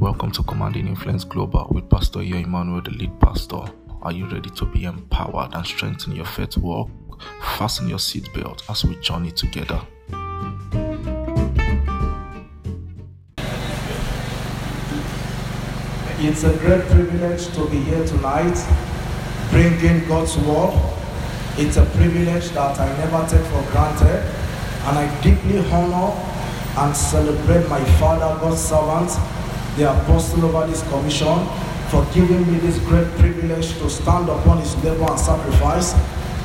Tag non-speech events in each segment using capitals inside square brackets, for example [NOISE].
Welcome to Commanding Influence Global with Pastor Iyo Emmanuel, the lead pastor. Are you ready to be empowered and strengthen your faith walk? Fasten your seatbelt as we journey together. It's a great privilege to be here tonight, bringing God's word. It's a privilege that I never take for granted, and I deeply honor and celebrate my father, God's servant, the apostle over this commission, for giving me this great privilege to stand upon his labor and sacrifice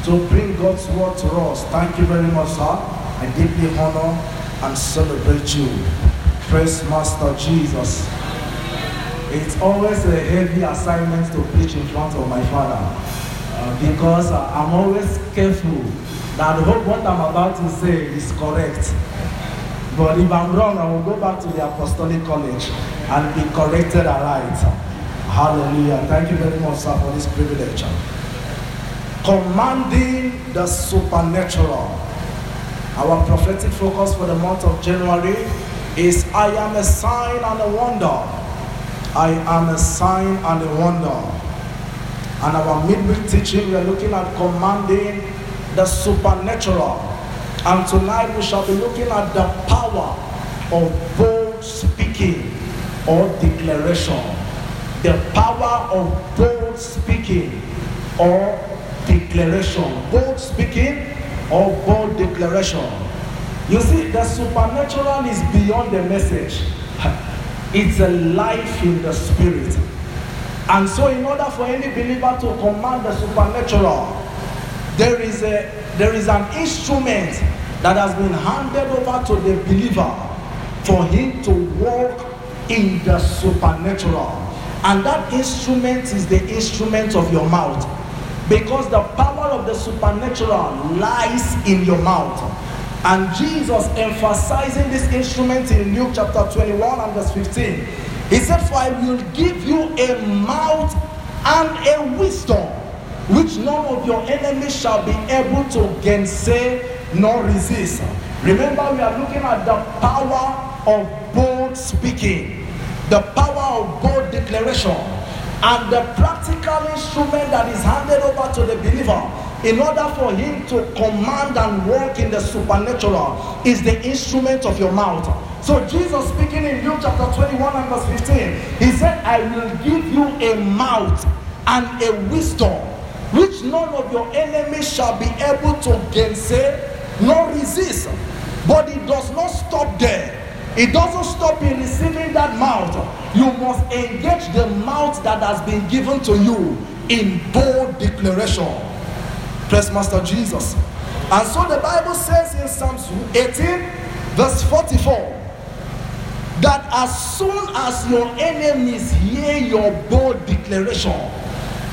to bring God's word to us. Thank you very much, sir. I deeply honor and celebrate you. Praise Master Jesus. It's always a heavy assignment to preach in front of my father uh, because uh, I'm always careful that what I'm about to say is correct. But if I'm wrong, I will go back to the Apostolic College and be corrected aright. Hallelujah. Thank you very much, sir, for this privilege. Commanding the supernatural. Our prophetic focus for the month of January is I am a sign and a wonder. I am a sign and a wonder. And our midweek teaching, we are looking at commanding the supernatural. And tonight we shall be looking at the power of bold speaking or declaration. The power of bold speaking or declaration. Bold speaking or bold declaration. You see, the supernatural is beyond the message. [LAUGHS] It's a life in the spirit. And so, in order for any believer to command the supernatural, there is a there is an instrument that has been handed over to the believer for him to walk in the supernatural. And that instrument is the instrument of your mouth. Because the power of the supernatural lies in your mouth. And Jesus emphasizing this instrument in Luke chapter 21 and verse 15. He said, For I will give you a mouth and a wisdom which none of your enemies shall be able to gainsay nor resist. Remember, we are looking at the power of bold speaking, the power of God declaration, and the practical instrument that is handed over to the believer in order for him to command and work in the supernatural is the instrument of your mouth. So Jesus speaking in Luke chapter 21 and verse 15, he said, I will give you a mouth and a wisdom which none of your enemies shall be able to gainsay nor resist. But it does not stop there. It doesn't stop in receiving that mouth. You must engage the mouth that has been given to you in bold declaration. Praise Master Jesus. And so the Bible says in Psalms 18, verse 44, that as soon as your enemies hear your bold declaration,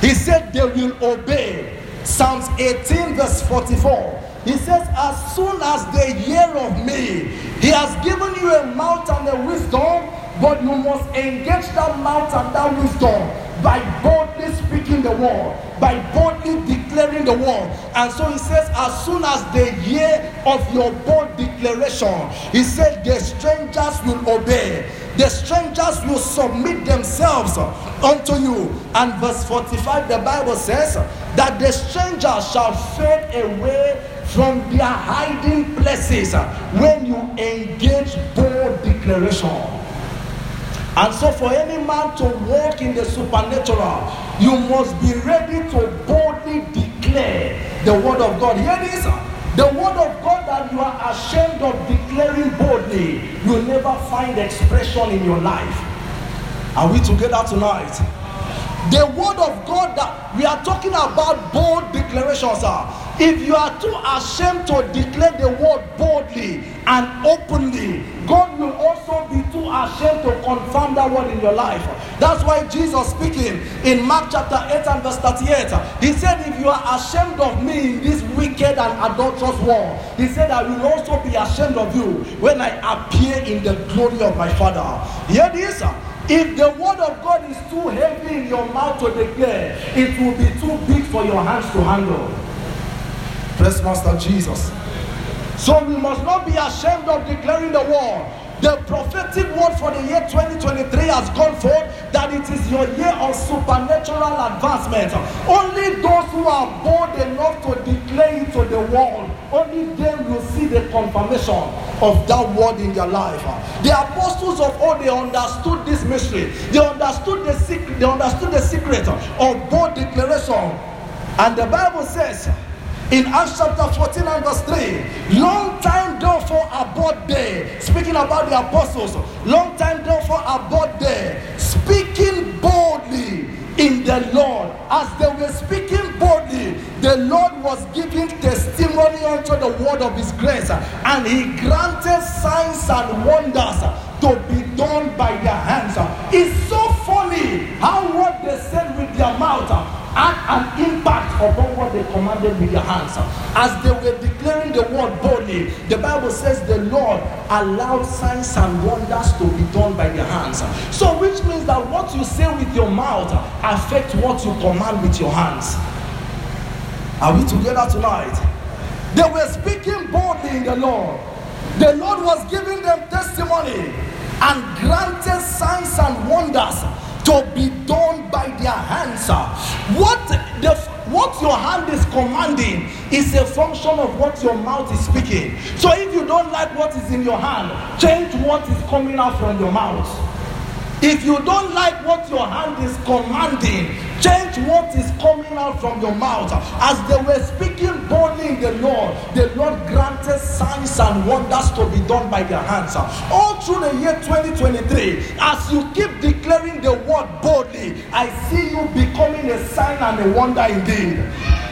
he said they will obey. Psalms 18, verse 44. He says, As soon as they hear of me, he has given you a mouth and a wisdom, but you must engage that mouth and that wisdom by boldly speaking the word, by boldly declaring the word. And so he says, as soon as they hear of your bold declaration, he said, the strangers will obey. The strangers will submit themselves unto you. And verse 45, the Bible says that the strangers shall fade away from their hiding places uh, when you engage bold declaration. And so, for any man to walk in the supernatural, you must be ready to boldly declare the word of God. Here it is uh, the word of God that you are ashamed of declaring boldly, you never find expression in your life. Are we together tonight? The word of God that we are talking about bold declarations are. If you are too ashamed to declare the word boldly and openly, God will also be too ashamed to confirm that word in your life. That's why Jesus speaking in Mark chapter 8 and verse 38, he said, If you are ashamed of me in this wicked and adulterous world, he said, I will also be ashamed of you when I appear in the glory of my Father. Hear this. If the word of God is too heavy in your mouth to declare, it will be too big for your hands to handle. Praise Master Jesus. So we must not be ashamed of declaring the word. The prophetic word for the year 2023 has gone forth that it is your year of supernatural advancement. Only those who are bold enough to declare it to the world, only them will see the confirmation of that word in their life. The apostles of old they understood this mystery. They understood the secret. They understood the secret of bold declaration. And the Bible says in Acts chapter 14 and verse 3, long time therefore about there, speaking about the apostles, long time therefore about there, speaking boldly in the Lord. As they were speaking boldly, the Lord was giving testimony unto the word of his grace, and he granted signs and wonders to be done by their hands. It's so funny how what they said with their mouth had an impact upon what they commanded with their hands. As they were declaring the word boldly, the Bible says the Lord allowed signs and wonders to be done by their hands. So, which means that what you say with your mouth affects what you command with your hands. Are we together tonight? They were speaking boldly in the Lord. The Lord was giving them testimony and granted signs and wonders to be by their hands. What the what your hand is commanding is a function of what your mouth is speaking. So if you don't like what is in your hand, change what is coming out from your mouth. If you don't like what your hand is commanding, change what is coming out from your mouth. As they were speaking boldly in the Lord, the Lord granted signs and wonders to be done by their hands. All through the year 2023, as you keep declaring the word boldly, I see you becoming a sign and a wonder indeed.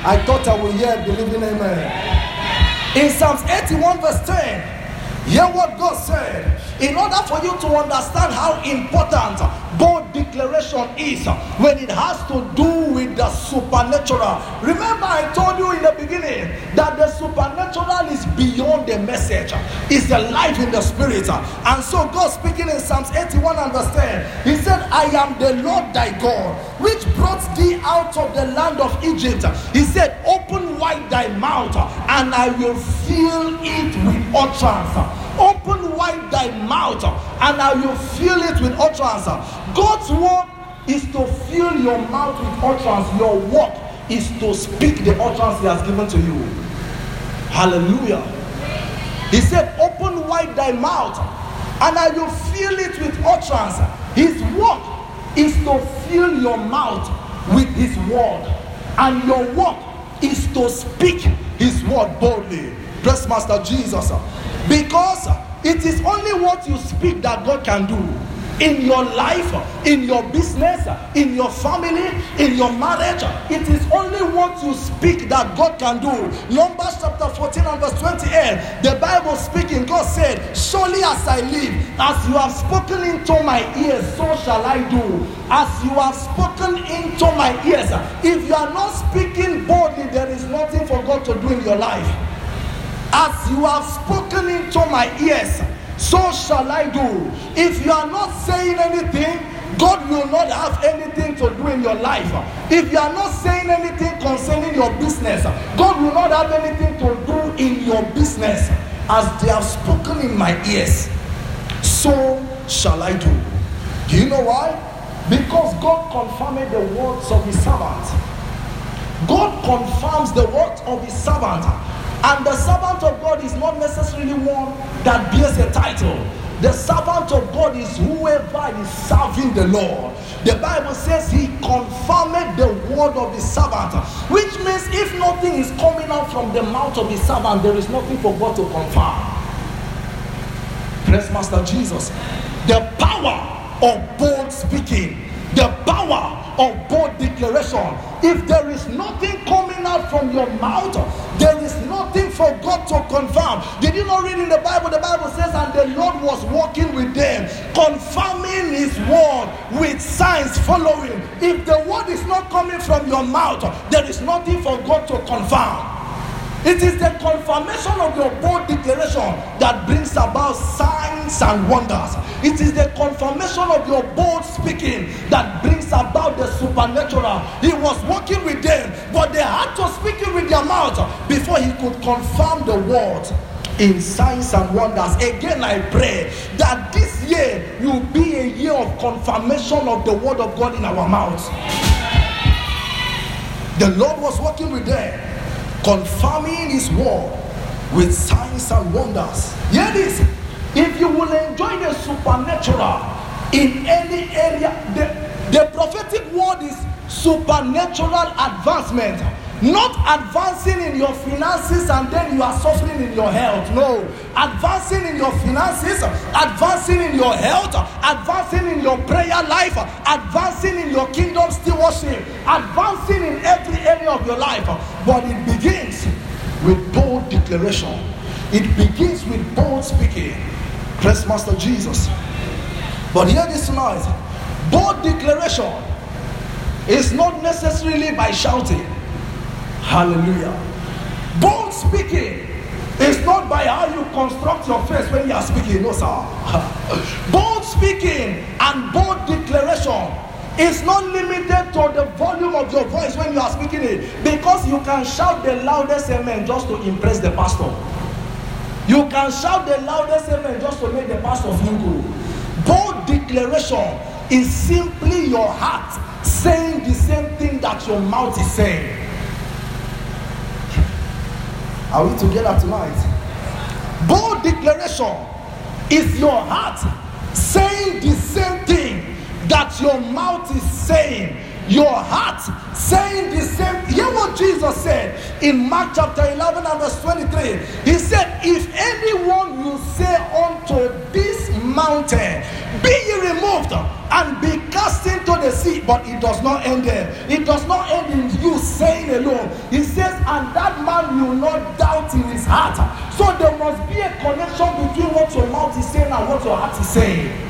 I thought I would hear believing amen. In Psalms 81, verse 10, Hear what God said. In order for you to understand how important bold declaration is when it has to do with the supernatural. Remember, I told you in the beginning that the supernatural is beyond the message, it's the life in the spirit. And so, God speaking in Psalms 81 and verse 10, He said, I am the Lord thy God, which brought thee out of the land of Egypt. He said, Open wide thy mouth, and I will fill it with utterance. Open wide thy mouth, and I will fill it with utterance. God's work is to fill your mouth with utterance. Your work is to speak the utterance He has given to you. Hallelujah. He said, Open wide thy mouth, and I will fill it with utterance. His work is to fill your mouth with His word, and your work is to speak His word boldly. Bless Master Jesus. Because it is only what you speak that God can do in your life, in your business, in your family, in your marriage. It is only what you speak that God can do. Numbers chapter 14 and verse 28, the Bible speaking, God said, Surely as I live, as you have spoken into my ears, so shall I do. As you have spoken into my ears, if you are not speaking boldly, there is nothing for God to do in your life. As you have spoken into my ears, so shall I do. If you are not saying anything, God will not have anything to do in your life. If you are not saying anything concerning your business, God will not have anything to do in your business. As they have spoken in my ears, so shall I do. Do you know why? Because God confirmed the words of his servant. God confirms the words of his servant. And the servant of God is not necessarily one that bears a title. The servant of God is whoever is serving the Lord. The Bible says he confirmed the word of the servant, which means if nothing is coming out from the mouth of the servant, there is nothing for God to confirm. Praise Master Jesus. The power of bold speaking, the power of bold declaration. If there is nothing coming out from your mouth, there is nothing for God to confirm. Did you not read in the Bible? The Bible says, and the Lord was walking with them, confirming his word with signs following. If the word is not coming from your mouth, there is nothing for God to confirm. It is the confirmation of your bold declaration that brings about signs and wonders. It is the confirmation of your bold speaking that brings about the supernatural. He was working with them, but they had to speak it with their mouth before he could confirm the word. in signs and wonders. Again, I pray that this year will be a year of confirmation of the word of God in our mouths. The Lord was working with them, confirming his word with signs and wonders. Hear this if you will enjoy the supernatural in any area, the, the prophetic word is supernatural advancement not advancing in your finances and then you are suffering in your health. No. Advancing in your finances advancing in your health advancing in your prayer life advancing in your kingdom stewardship advancing in every area of your life. But it begins with bold declaration. It begins with bold speaking. Praise master jesus. But hear this tonight bold declaration is not necessarily by shouting Hallelujah. Bold speaking is not by how you construct your face when you are speaking, no, sir. [LAUGHS] bold speaking and bold declaration is not limited to the volume of your voice when you are speaking it because you can shout the loudest amen just to impress the pastor. You can shout the loudest amen just to make the pastor feel good. Bold declaration is simply your heart saying the same thing that your mouth is saying. Are we together tonight? Bold declaration is your heart saying the same thing that your mouth is saying. Your heart saying the same. Hear what Jesus said in Mark chapter 11 and verse 23. He said, If anyone will say unto this mountain, Be ye removed and be cast into the sea. But it does not end there. It does not end in you saying alone. He says, and that man will not doubt in his heart. So there must be a connection between what your mouth is saying and what your heart is saying.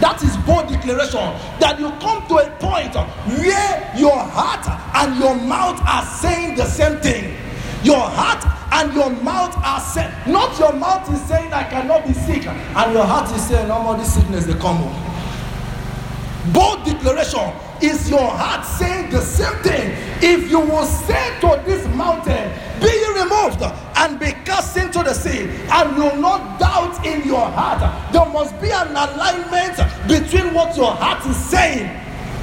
That is bold declaration. That you come to a point where your heart and your mouth are saying the same thing. Your heart and your mouth are saying, not your mouth is saying, I cannot be sick, and your heart is saying, No more this sickness, they come on. Bold declaration is your heart saying the same thing. If you will say to this mountain, Be removed and be cast into the sea, and will not doubt in your heart, there must be an alignment between what your heart is saying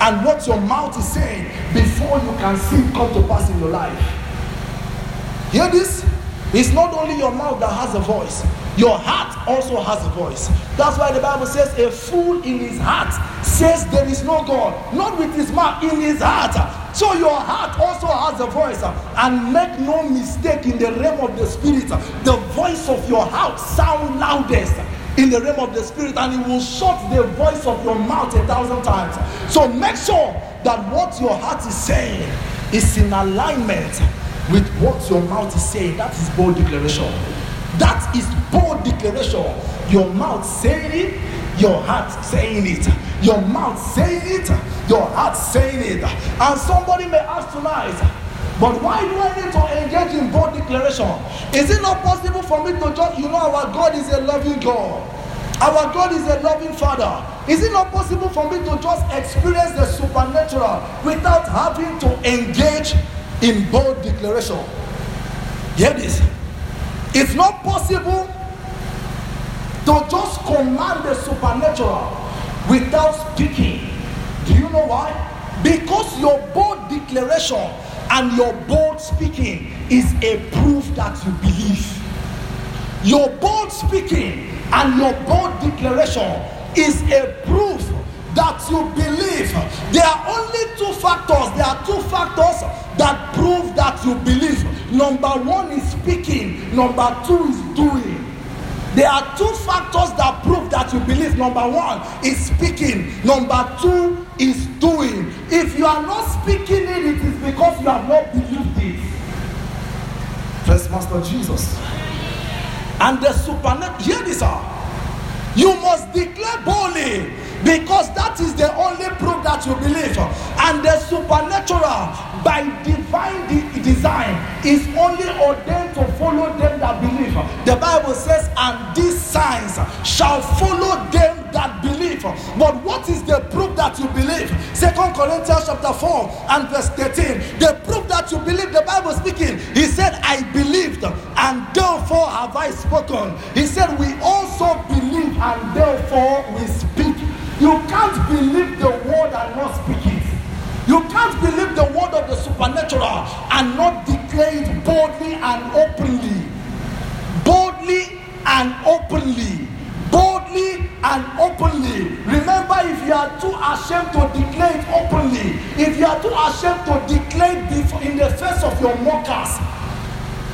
and what your mouth is saying before you can see it come to pass in your life. Hear this? It's not only your mouth that has a voice, your heart also has a voice. That's why the Bible says, A fool in his heart says there is no God, not with his mouth, in his heart. So your heart also has a voice. And make no mistake in the realm of the spirit, the voice of your heart sound loudest in the realm of the spirit and it will shut the voice of your mouth a thousand times. So make sure that what your heart is saying is in alignment with what your mouth is saying. That is bold declaration. That is bold declaration. Your mouth saying it, your heart saying it. Your mouth saying it, your heart saying it. And somebody may ask tonight, but why do I need to engage in bold declaration? Is it not possible for me to just, you know, our God is a loving God. Our God is a loving Father. Is it not possible for me to just experience the supernatural without having to engage in bold declaration? Hear this. It's not possible to just command the supernatural without speaking. Do you know why? Because your bold declaration and your bold speaking is a proof that you believe. Your bold speaking and your bold declaration is a proof that you believe. There are only two factors. There are two factors that prove that you believe. Number one is speaking, number two is doing. There are two factors that prove that you believe. Number one is speaking, number two is doing. If you are not speaking it, it is because you have not believed it. First Master Jesus. And the supernatural, hear this out. You must declare boldly because that is the only proof that you believe. And the supernatural, by divine de- design, is only ordained to follow them that believe. The Bible says, and these signs shall follow them that believe. But what is the proof that you believe? Second Corinthians chapter 4 and verse 13. The proof that you believe, the Bible speaking, he said, I believed and therefore have I spoken? He said, We also believe and therefore we speak. You can't believe the word and not speak. You can't believe the word of the supernatural and not declare it boldly and openly. Boldly and openly. Boldly and openly. Remember, if you are too ashamed to declare it openly, if you are too ashamed to declare it in the face of your mockers,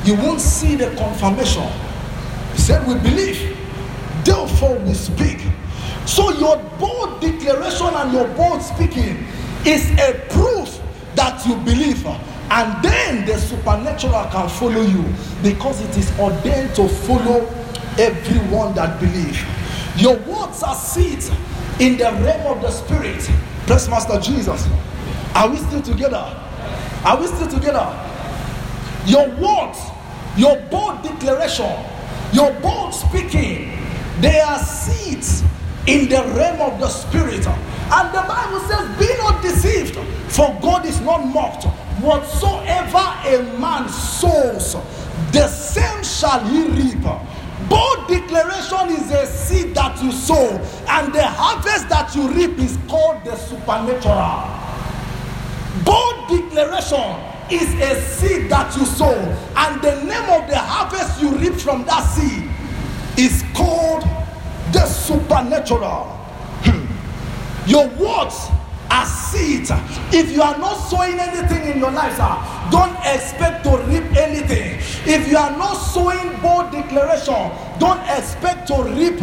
you won't see the confirmation. He said, We believe, therefore we speak. So, your bold declaration and your bold speaking is a proof that you believe. And then the supernatural can follow you because it is ordained to follow everyone that believes. Your words are seeds in the realm of the spirit. Bless Master Jesus. Are we still together? Are we still together? Your words, your bold declaration, your bold speaking, they are seeds in the realm of the spirit. Not mocked. Whatsoever a man sows, the same shall he reap. Bold declaration is a seed that you sow, and the harvest that you reap is called the supernatural. Bold declaration is a seed that you sow, and the name of the harvest you reap from that seed is called the supernatural. Hmm. Your words are seeds. If you are not sowing anything in your life, sir, don't expect to reap anything. If you are not sowing bold declaration, don't expect to reap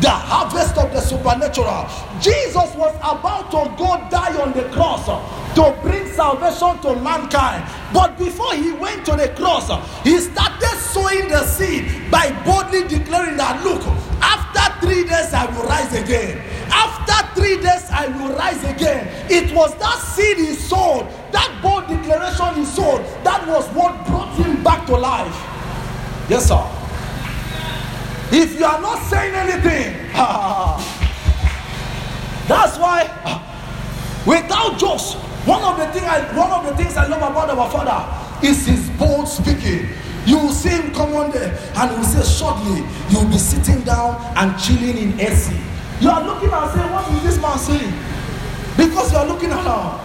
the harvest of the supernatural. Jesus was about to go die on the cross to bring salvation to mankind. But before he went to the cross, he started sowing the seed by boldly declaring that, look, after three days I will rise again. After three days I will rise again. It was that seed he sowed, that bold declaration he sowed, that was what brought him back to life. Yes, sir. If you are not saying anything, [LAUGHS] that's why without jokes, one of the things I one of the things I love about our father is his bold speaking. You will see him come one day and he will say, shortly, you will be sitting down and chilling in AC. You are looking and saying, What is this man saying? Because are looking around.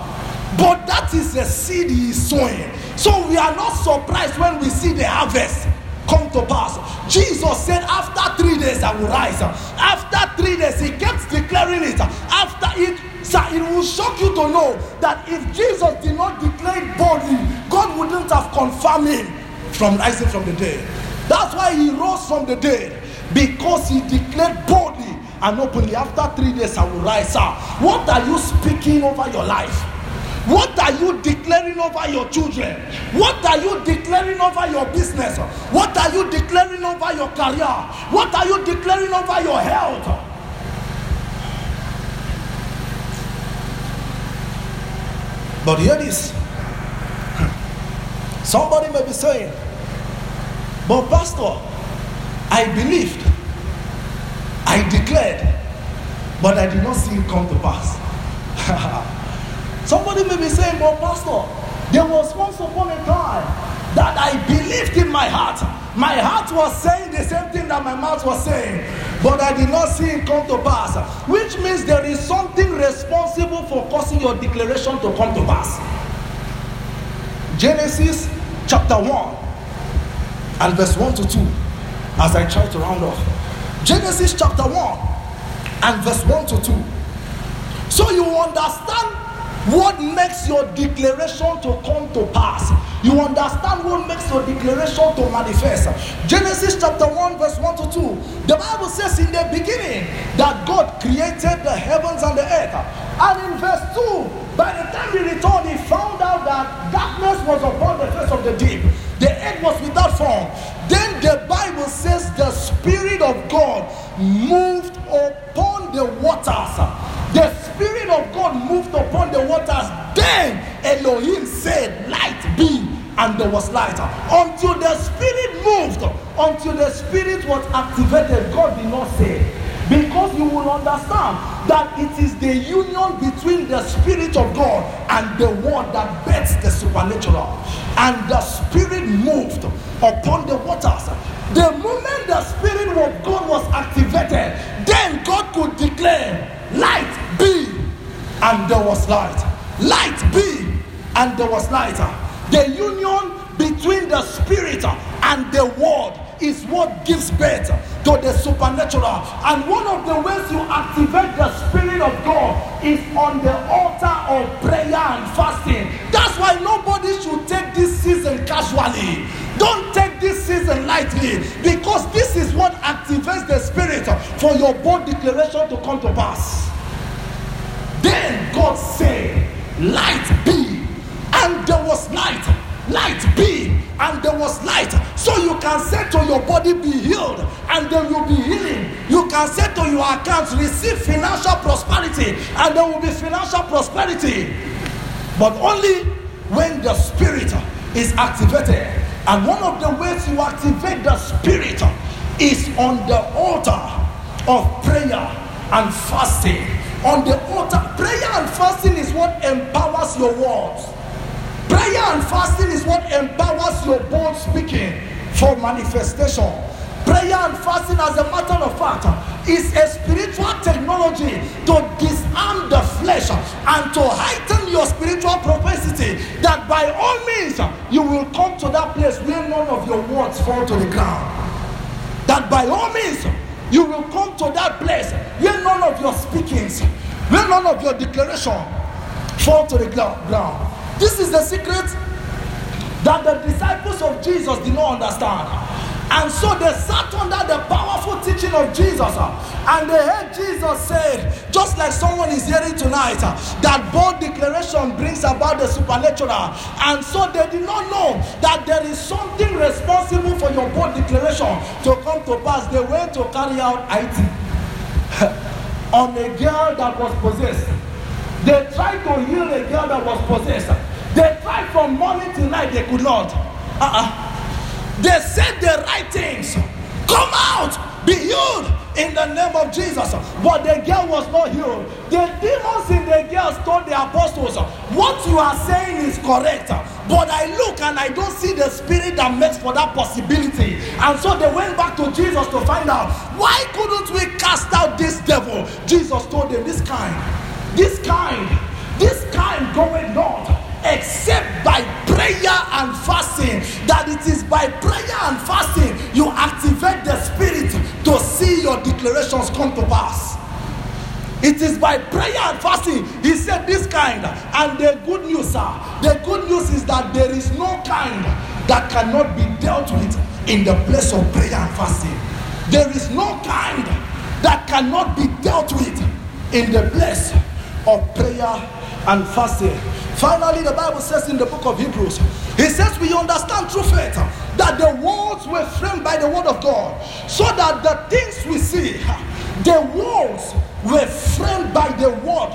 But that is a seed he is sowing. So we are not surprised when we see the harvest come to pass. Jesus said, After three days I will rise. After three days, he kept declaring it. After it, sir, it will shock you to know that if Jesus did not declare it boldly, God wouldn't have confirmed him from rising from the dead. That's why he rose from the dead because he declared boldly and openly, After three days I will rise. Sir, what are you speaking over your life? What are you declaring over your children? What are you declaring over your business? What are you declaring over your career? What are you declaring over your health? But hear this. Somebody may be saying, But, Pastor, I believed, I declared, but I did not see it come to pass. [LAUGHS] Somebody may be saying, But, Pastor, there was once upon a time that I believed in my heart. My heart was saying the same thing that my mouth was saying, but I did not see it come to pass. Which means there is something responsible for causing your declaration to come to pass. Genesis chapter 1 and verse 1 to 2 as I try to round off. Genesis chapter 1 and verse 1 to 2. So you understand what makes your declaration to come to pass. You understand what makes your declaration to manifest. Genesis chapter 1, verse 1 to 2. The Bible says in the beginning that God created the heavens and the earth. And in verse 2, by the time he returned, he found out that darkness was upon the face of the deep. The earth was without form. Then the Bible says the Spirit of God moved upon the waters. The Spirit of God moved upon the waters. Then Elohim said, Light be. And there was light. Until the Spirit moved, until the Spirit was activated, God did not say. Because you will understand that it is the union between the Spirit of God and the Word that bets the supernatural. And the Spirit moved upon the waters. The moment the Spirit of God was activated, then God could declare, Light be, and there was light. Light be, and there was light. The union between the Spirit and the Word is what gives birth to the supernatural. And one of the ways you activate the Spirit of God is on the altar of prayer and fasting. That's why nobody should take this season casually. Don't take this season lightly because this is what activates the Spirit for your bold declaration to come to pass. Then God said, Light be, and there was light light be and there was light. So you can say to your body be healed and there will be healing. You can say to your account receive financial prosperity and there will be financial prosperity. But only when the spirit is activated. And one of the ways you activate the spirit is on the altar of prayer and fasting. On the altar prayer and fasting is what empowers your words Prayer and fasting is what empowers your bold speaking for manifestation. Prayer and fasting, as a matter of fact, is a spiritual technology to disarm the flesh and to heighten your spiritual propensity. That by all means you will come to that place where none of your words fall to the ground. That by all means you will come to that place where none of your speakings, where none of your declaration fall to the ground. This is the secret that the disciples of Jesus did not understand. And so they sat under the powerful teaching of Jesus. Uh, and they heard Jesus say, just like someone is hearing tonight, uh, that bold declaration brings about the supernatural. And so they did not know that there is something responsible for your bold declaration to come to pass. They went to carry out IT [LAUGHS] on a girl that was possessed. They tried to heal a girl that was possessed. They tried from morning till night, they could not. Uh-uh. They said the right things. Come out, be healed in the name of Jesus. But the girl was not healed. The demons in the girl told the apostles, What you are saying is correct. But I look and I don't see the spirit that makes for that possibility. And so they went back to Jesus to find out why couldn't we cast out this devil? Jesus told them, This kind, this kind, this kind going not except by prayer and fasting. That it is by prayer and fasting you activate the spirit to see your declarations come to pass. It is by prayer and fasting. He said this kind. And the good news, sir, the good news is that there is no kind that cannot be dealt with in the place of prayer and fasting. There is no kind that cannot be dealt with in the place of prayer and fasting. Finally, the Bible says in the book of Hebrews, He says we understand through faith that the worlds were framed by the word of God, so that the things we see, the worlds were framed by the word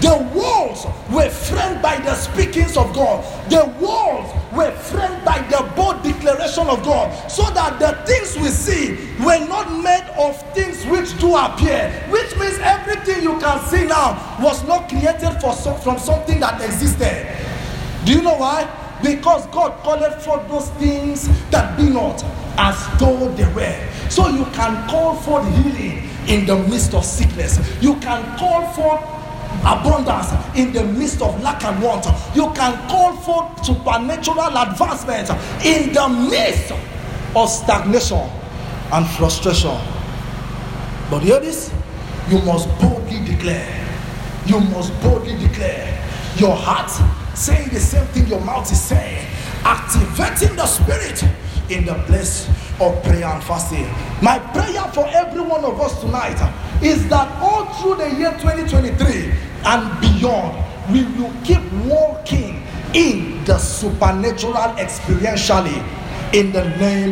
the walls were framed by the speakings of God. The walls were framed by the bold declaration of God. So that the things we see were not made of things which do appear. Which means everything you can see now was not created for from something that existed. Do you know why? Because God called for those things that be not as though they were. So you can call for healing in the midst of sickness. You can call for abundance in the midst of lack and want. You can call for supernatural advancement in the midst of stagnation and frustration. But hear this you must boldly declare. You must boldly declare. Your heart saying the same thing your mouth is saying, activating the spirit in the place of prayer and fasting. My prayer for every one of us tonight is that all through the year 2023 and beyond, we will keep walking in the supernatural experientially. In the name